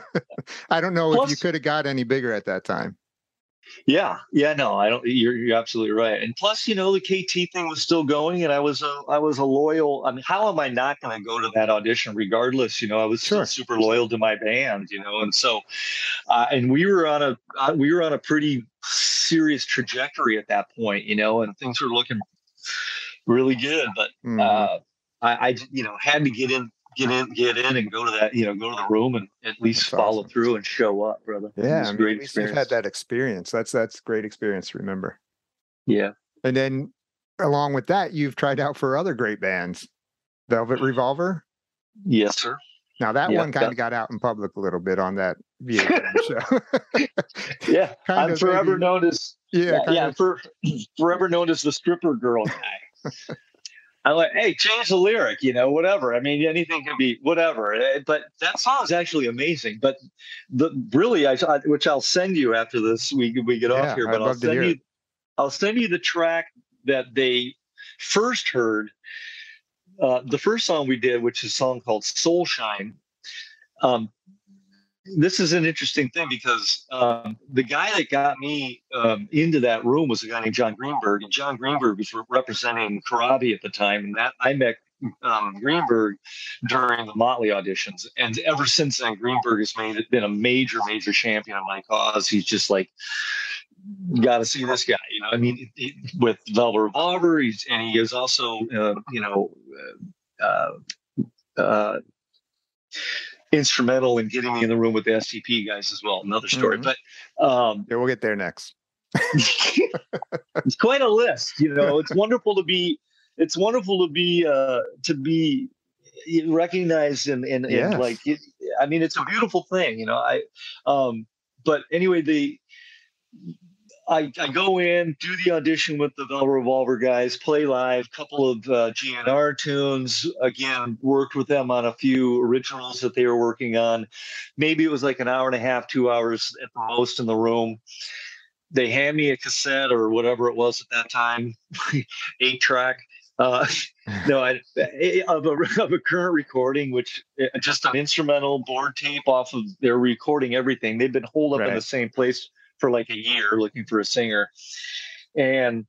*laughs* I don't know if you could have got any bigger at that time. Yeah, yeah, no, I don't. You're you're absolutely right. And plus, you know, the KT thing was still going, and I was a I was a loyal. I mean, how am I not going to go to that audition regardless? You know, I was Sure. super loyal to my band. You know, and so, uh, and we were on a uh, we were on a pretty serious trajectory at that point. You know, and things were looking really good. But Mhm. uh, I, I you know had to get in get in get in and go to that you know go to the room and at least That's follow awesome. through and show up, brother. Yeah, I mean, great at least you've had that experience. That's that's great experience to remember. Yeah. And then along with that, you've tried out for other great bands. Velvet Revolver. Yes, sir. Now that Yeah, one kind that- of got out in public a little bit on that VH1 show. *laughs* Yeah, *laughs* Kind I'm of forever maybe- known as yeah, yeah, yeah, of. for, *clears throat* forever known as the stripper girl guy. I'm like, hey, change the lyric, you know, whatever. I mean, anything can be whatever. Eh, But that song is actually amazing. But the really, I which I'll send you after this we we get Yeah, off here. I'd But I'll send you, it. I'll send you the track that they first heard. Uh, the first song we did, which is a song called Soul Shine. Um, this is an interesting thing because um, the guy that got me um, into that room was a guy named John Greenberg, and John Greenberg was re- representing Corabi at the time, and that I met um, Greenberg during the Motley auditions, and ever since then, Greenberg has made been a major, major champion of my cause. He's just like, got to see this guy, you know. I mean, it- it- with Velvet Revolver, he's and he is also, uh, you know. Uh, uh, instrumental in getting me in the room with the STP guys as well. Another story, Mhm. but um, Yeah, we'll get there next. *laughs* it's quite a list. You know, it's wonderful to be. It's wonderful to be uh, to be recognized and and, Yes. and like. It, I mean, it's a beautiful thing. You know, I. Um, but anyway, the I, I go in, do the audition with the Velvet Revolver guys, play live, couple of uh, GNR tunes. Again, worked with them on a few originals that they were working on. Maybe it was like an hour and a half, two hours at the most in the room. They hand me a cassette or whatever it was at that time, *laughs* eight track. Uh, *laughs* no, I, of, a, *laughs* of a current recording, which uh, just an instrumental board tape off of their recording everything. They've been holed up Right. in the same place for like a year looking for a singer. And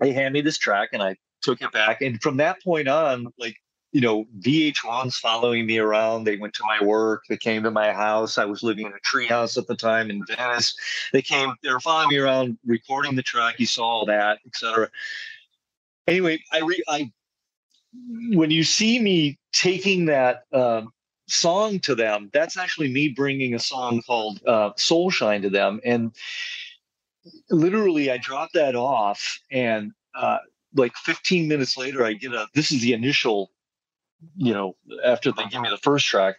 they hand me this track and I took it back. And from that point on, like, you know, VH1's following me around. They went to my work. They came to my house. I was living in a tree house at the time in Venice. They came, they were following me around, recording the track. You saw all that, etc. Anyway, I, re, I, when you see me taking that um, song to them, that's actually me bringing a song called uh, Soul Shine to them. And literally, I dropped that off, and uh, like 15 minutes later, I get a this is the initial, you know, after they give me the first track,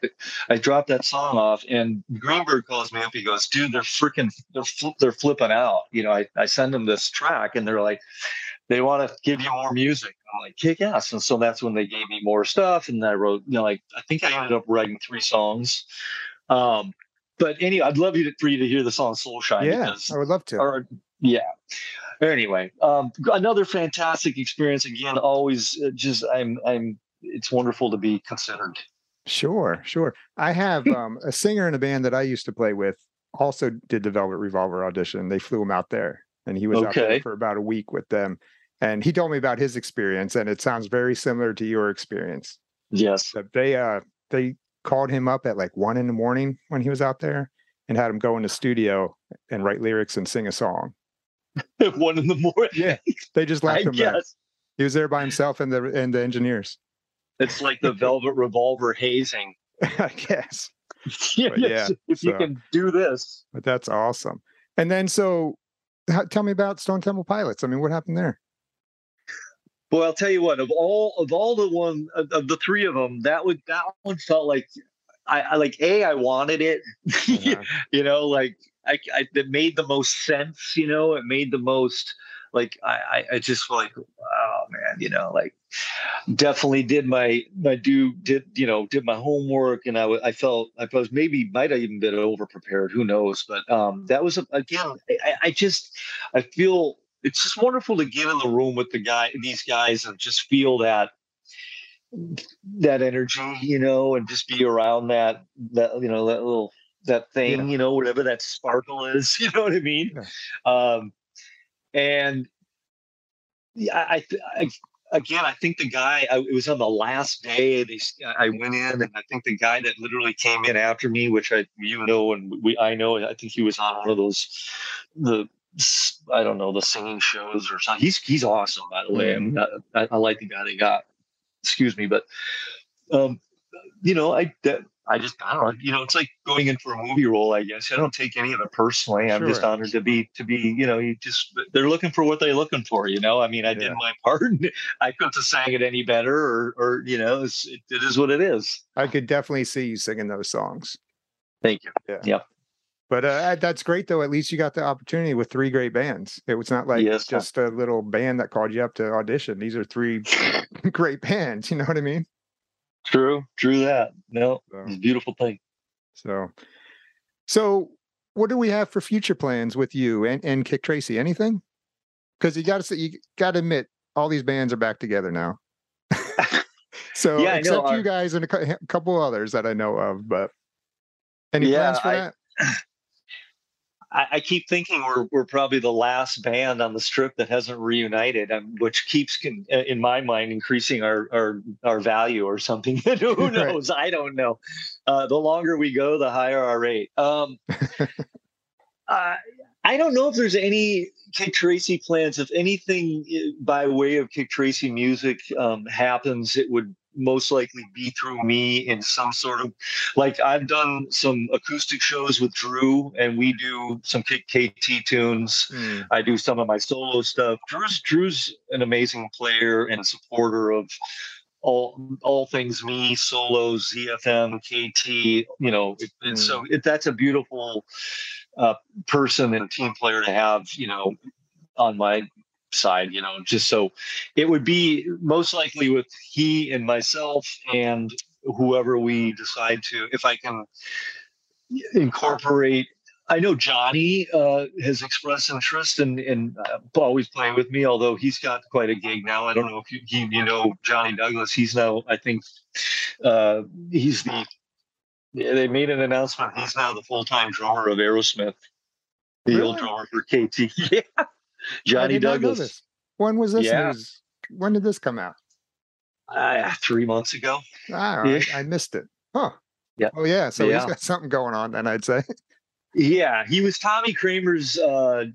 I dropped that song off, and Greenberg calls me up. He goes, "Dude, they're freaking, they're fl- they're flipping out." You know, I, I send them this track, and they're like, they want to give you more music. I'm like, kick ass. And so that's when they gave me more stuff. And I wrote, you know, like, I think I ended up writing three songs. Um, but anyway, I'd love you to, for you to hear the song Soul Shine. yeah, Because, I would love to. or, yeah. Anyway, um, another fantastic experience. Again, always uh, just, I'm, I'm, it's wonderful to be considered. Sure, sure. I have *laughs* um, a singer in a band that I used to play with. Also, did the Velvet Revolver audition. They flew him out there, and he was out there Okay. for about a week with them. And he told me about his experience, and it sounds very similar to your experience. Yes. That they uh they called him up at like one in the morning when he was out there, and had him go in the studio and write lyrics and sing a song. at *laughs* One in the morning. Yeah, They just I left him there. He was there by himself and the and the engineers. It's like the Velvet Revolver hazing. *laughs* I guess. *laughs* Yes, yeah, if you can do this. But that's awesome. And then so tell me about Stone Temple Pilots. I mean, what happened there? Well, I'll tell you what. Of all of all the one of, of the three of them, that would that one felt like I, I like a I wanted it. *laughs* You know, like I, I it made the most sense. You know, it made the most like I I, I just like oh man, you know, like definitely did my my do did you know did my homework and I wa- I felt I was maybe might have even been over prepared. Who knows? But um, that was a, again. I, I just I feel it's just wonderful to get in the room with the guy these guys and just feel that that energy you know and just be around that that you know that little that thing Yeah. you know whatever that sparkle is *laughs* you know what i mean? Um and yeah i, I, I again i think the guy I, it was on the last day they, i went in and i think the guy that literally came in after me which i you know and we i know i think he was on one of those the I don't know the singing shows or something. He's he's awesome, by the way. I, mean, I, I like the guy they got. Excuse me, but um, you know, I that, I just I don't know. You know, it's like going in for a movie role. I guess I don't take any of it personally. I'm just honored to be to be. You know, you just they're looking for what they're looking for. You know, I mean, I did my part. I couldn't have sang it any better, or or you know, it's, it, it is what it is. I could definitely see you singing those songs. Thank you. Yeah. Yep. But uh, that's great, though. At least you got the opportunity with three great bands. It was not like Yes. just a little band that called you up to audition. These are three *laughs* *laughs* great bands. You know what I mean? True. True that. No, So, it's a beautiful thing. so, so what do we have for future plans with you and, and Kik Tracee? Anything? Because you got to say, you got to admit, all these bands are back together now. *laughs* so, Yeah, know, except you guys and a couple others that I know of, but any Yeah, plans for I- that? *clears throat* I, I keep thinking we're we're probably the last band on the strip that hasn't reunited, um, which keeps, con- uh, in my mind, increasing our our our value or something. *laughs* Who Right. knows? I don't know. Uh, the longer we go, the higher our rate. Um, *laughs* uh, I don't know if there's any Kik Tracee plans. If anything uh, by way of Kik Tracee music um, happens, it would most likely be through me in some sort of like I've done some acoustic shows with Drew, and we do some K- KT tunes. Hmm, I do some of my solo stuff. Drew's Drew's an amazing player and supporter of all all things me, solo, ZFM, KT. You know, and so it, that's a beautiful uh, person and team player to have. You know, on my side. You know, just so it would be most likely with he and myself and whoever we decide to. If I can incorporate I know Johnny uh, has expressed interest in, in uh, always playing with me, although he's got quite a gig now. I don't know if you, he, you know Johnny Douglass. He's now, I think, uh, he's the. They made an announcement. He's now the full time drummer of Aerosmith, the Really? old drummer for KT. *laughs* yeah, Johnny did not know Douglass. When was this Yeah. news? When did this come out? Uh, three months ago. Ah, Yeah. I, missed it. Huh. Yeah. Oh yeah. So he's got something going on then I'd say. *laughs* Yeah, he was Tommy Kramer's uh,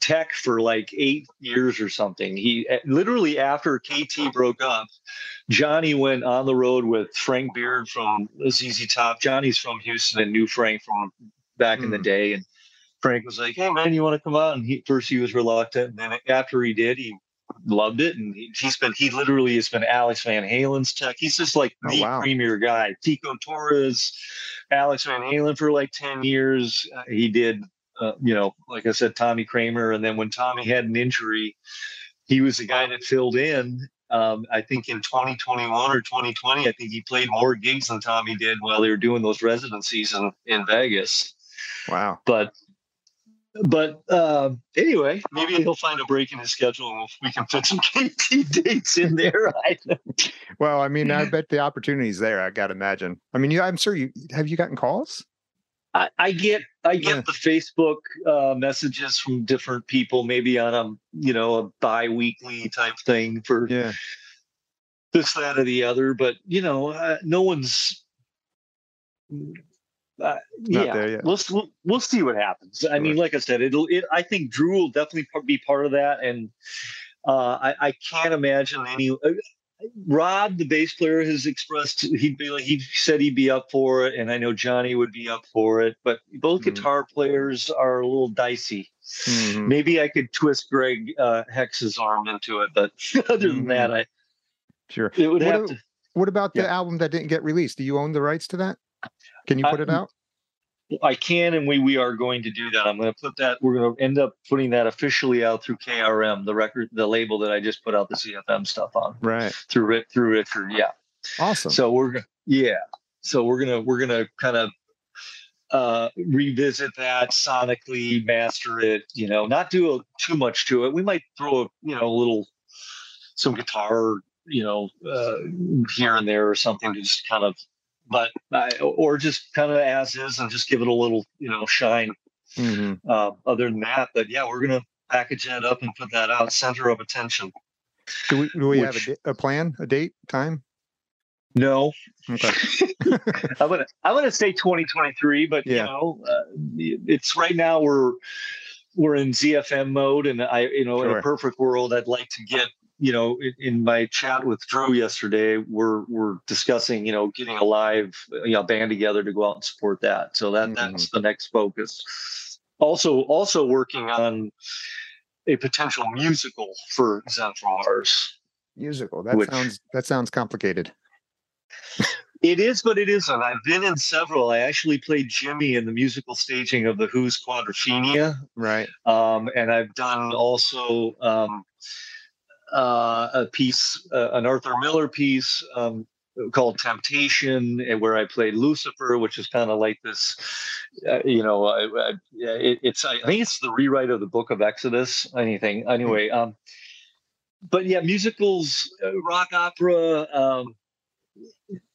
tech for like eight years or something. He uh, literally after KT broke up, Johnny went on the road with Frank Beard from ZZ Top. Johnny's from Houston and knew Frank from back in the Hmm. day. And Frank was like, "Hey man, you want to come out?" And he first he was reluctant, and then after he did, he loved it. And he, he's been he literally has been Alex Van Halen's tech. He's just like Oh, the wow. premier guy. Tico Torres. Alex Van Halen for like 10 years. Uh, he did, uh, you know, like I said, Tommy Kramer. And then when Tommy had an injury, he was the guy that filled in. Um, I think in 2021 or 2020, I think he played more gigs than Tommy did while they were doing those residencies in, in Vegas. Wow. But but um, anyway, maybe he'll find a break in his schedule and we can fit some *laughs* KT dates in there. *laughs* I, Well, I mean, I bet the opportunity's there. I gotta imagine. I mean, you. I'm sure you have you gotten calls. I, I get I get Yeah. the Facebook uh, messages from different people, maybe on a you know a bi-weekly type thing for Yeah. this, that, or the other. But you know, uh, no one's. Uh, yeah, we'll, we'll we'll see what happens. I mean, like I said, it'll. It, I think Drew will definitely be part of that, and uh, I, I can't imagine any. Uh, Rob, the bass player, has expressed he'd be like he said he'd be up for it, and I know Johnny would be up for it. But both Mhm. guitar players are a little dicey. Mhm. Maybe I could twist Greg uh, Hex's arm into it, but *laughs* other than Mhm. that, I Sure. it would What have a- to. What about the Yeah. album that didn't get released? Do you own the rights to that? Can you I- put it out? I can, and we we are going to do that. I'm going to put that. We're going to end up putting that officially out through KRM, the record, the label that I just put out the ZFM stuff on Right. through it through Richard. Yeah. Awesome. So we're yeah. So we're gonna we're gonna kind of uh revisit that sonically, master it. You know, not do a, too much to it. We might throw a you know a little some guitar you know uh, here and there or something to just kind of but I, or just kind of as is and just give it a little you know shine Mhm. uh, other than that but yeah we're gonna package that up and put that out center of attention Do we, do we have a, a plan, a date, time? no Okay. *laughs* I'm gonna I'm gonna say 2023, but Yeah. you know, uh, it's right now we're we're in ZFM mode, and I you know in a perfect world, I'd like to get you know in, in my chat with Drew yesterday, we're we're discussing you know getting a live you know band together to go out and support that. So that that's the next focus. Also also working on a potential musical for Zen Mars. Musical. That Which- sounds that sounds complicated. It is, but it isn't. I've been in several. I actually played Jimmy in the musical staging of the Who's Quadrophenia, Right. um, and I've done also um, uh, a piece, uh, an Arthur Miller piece um, called Temptation, where I played Lucifer, which is kind of like this. Uh, you know, I, I, it, it's I think it's the rewrite of the Book of Exodus. Anything anyway. Um, but yeah, musicals, uh, rock opera. Um,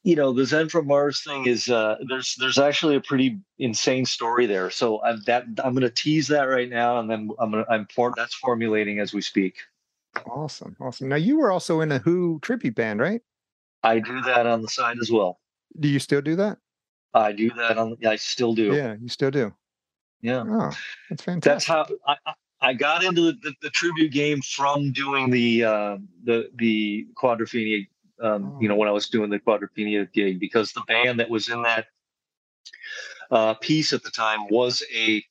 you know the zen from mars thing is uh there's there's actually a pretty insane story there so i'm that i'm going to tease that right now and then i'm to i'm for, that's formulating as we speak Awesome. Awesome. Now you were also in a Who tribute band, right? i do that on the side as well Do you still do that? i do that on i still do Yeah, you still do. yeah Oh, that's fantastic. that's how I, I- got into the, the, the tribute game from doing the uh, the the quadrophenia. Um, You know, when I was doing the quadrophenia gig, because the band that was in that uh, piece at the time was a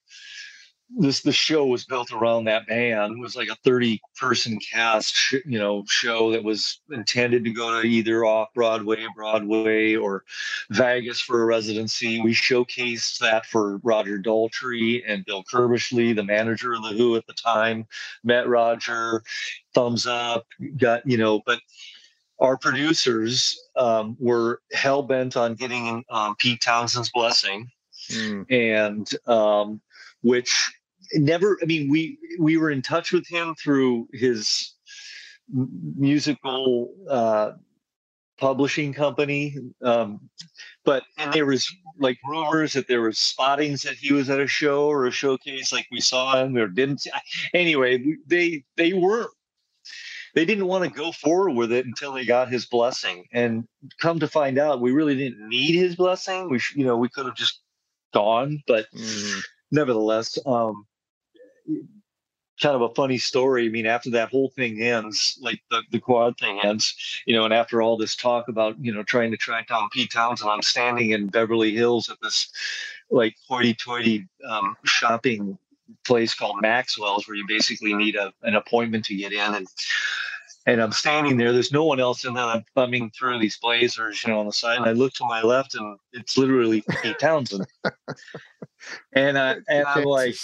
this the show was built around that band. It was like a 30 person cast, sh- you know, show that was intended to go to either off Broadway, Broadway, or Vegas for a residency. We showcased that for Roger Daltrey and Bill Curbishley, the manager of the Who at the time. Met Roger, thumbs up, got you know, but our producers um, were hell bent on getting um, Pete Townshend's blessing, Mm, and um, which never. I mean, we we were in touch with him through his musical uh, publishing company, um, but and there was like rumors that there was spottings that he was at a show or a showcase, like we saw him or didn't. Anyway, they they weren't they didn't want to go forward with it until they got his blessing. And come to find out, we really didn't need his blessing. We, sh- you know, we could have just gone, but mm, nevertheless, um, kind of a funny story. I mean, after that whole thing ends, like the, the quad thing ends, you know, and after all this talk about, you know, trying to track down Pete Townshend, I'm standing in Beverly Hills at this like hoity toity um, shopping place called Maxwell's where you basically need a, an appointment to get in. And and I'm standing there. There's no one else in there. I'm thumbing through these blazers, you know, on the side. And I look to my left, and it's literally Pete Townshend. *laughs* and I and I'm like,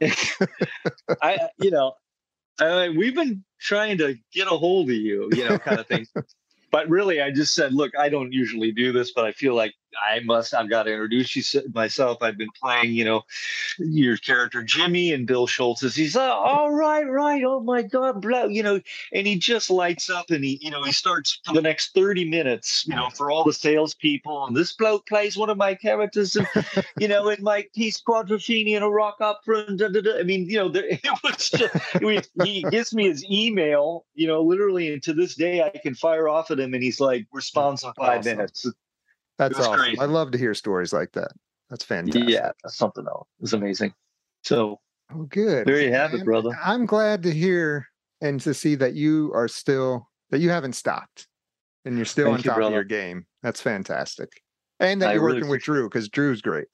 *laughs* I, you know, I, we've been trying to get a hold of you, you know, kind of thing. *laughs* but really, I just said, look, I don't usually do this, but I feel like I must. I've got to introduce you myself. I've been playing, you know, your character Jimmy and Bill Schultz. is- He's oh, all right, right. Oh my God, blah, you know, and he just lights up and he, you know, he starts for the next thirty minutes, you know, for all the salespeople. And this bloke plays one of my characters, and you know, in my piece Quadrophenia and a rock opera. And da, da, da. I mean, you know, there, *laughs* it was just, he gives me his email, you know, literally, and to this day, I can fire off at him, and he's like, responds in five Awesome. minutes. That's awesome. crazy. I love to hear stories like that. That's fantastic. Yeah, that's something else. It was amazing. So Oh, good. there you have it, brother. I'm glad to hear and to see that you are still that you haven't stopped and you're still Thank on you, top of your game. That's fantastic. And that I you're really working with Drew because Drew's great.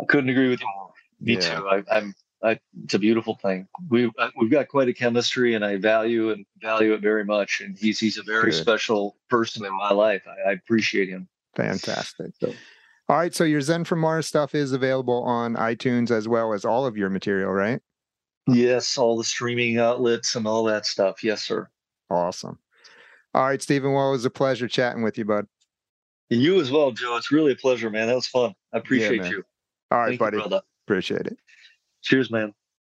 I couldn't agree with you more. Me Yeah. too. I, I'm. I, it's a beautiful thing. We we've got quite a chemistry, and I value and value it very much. And he's he's a very Good. special person in my life. I, I appreciate him. Fantastic. So- All right. So your Zen from Mars stuff is available on iTunes as well as all of your material, right? Yes, all the streaming outlets and all that stuff. Yes, sir. Awesome. All right, Stephen. Well, it was a pleasure chatting with you, bud. And you as well, Joe. It's really a pleasure, man. That was fun. I appreciate man. you. All right, Thank buddy. you. Appreciate it. Cheers, man.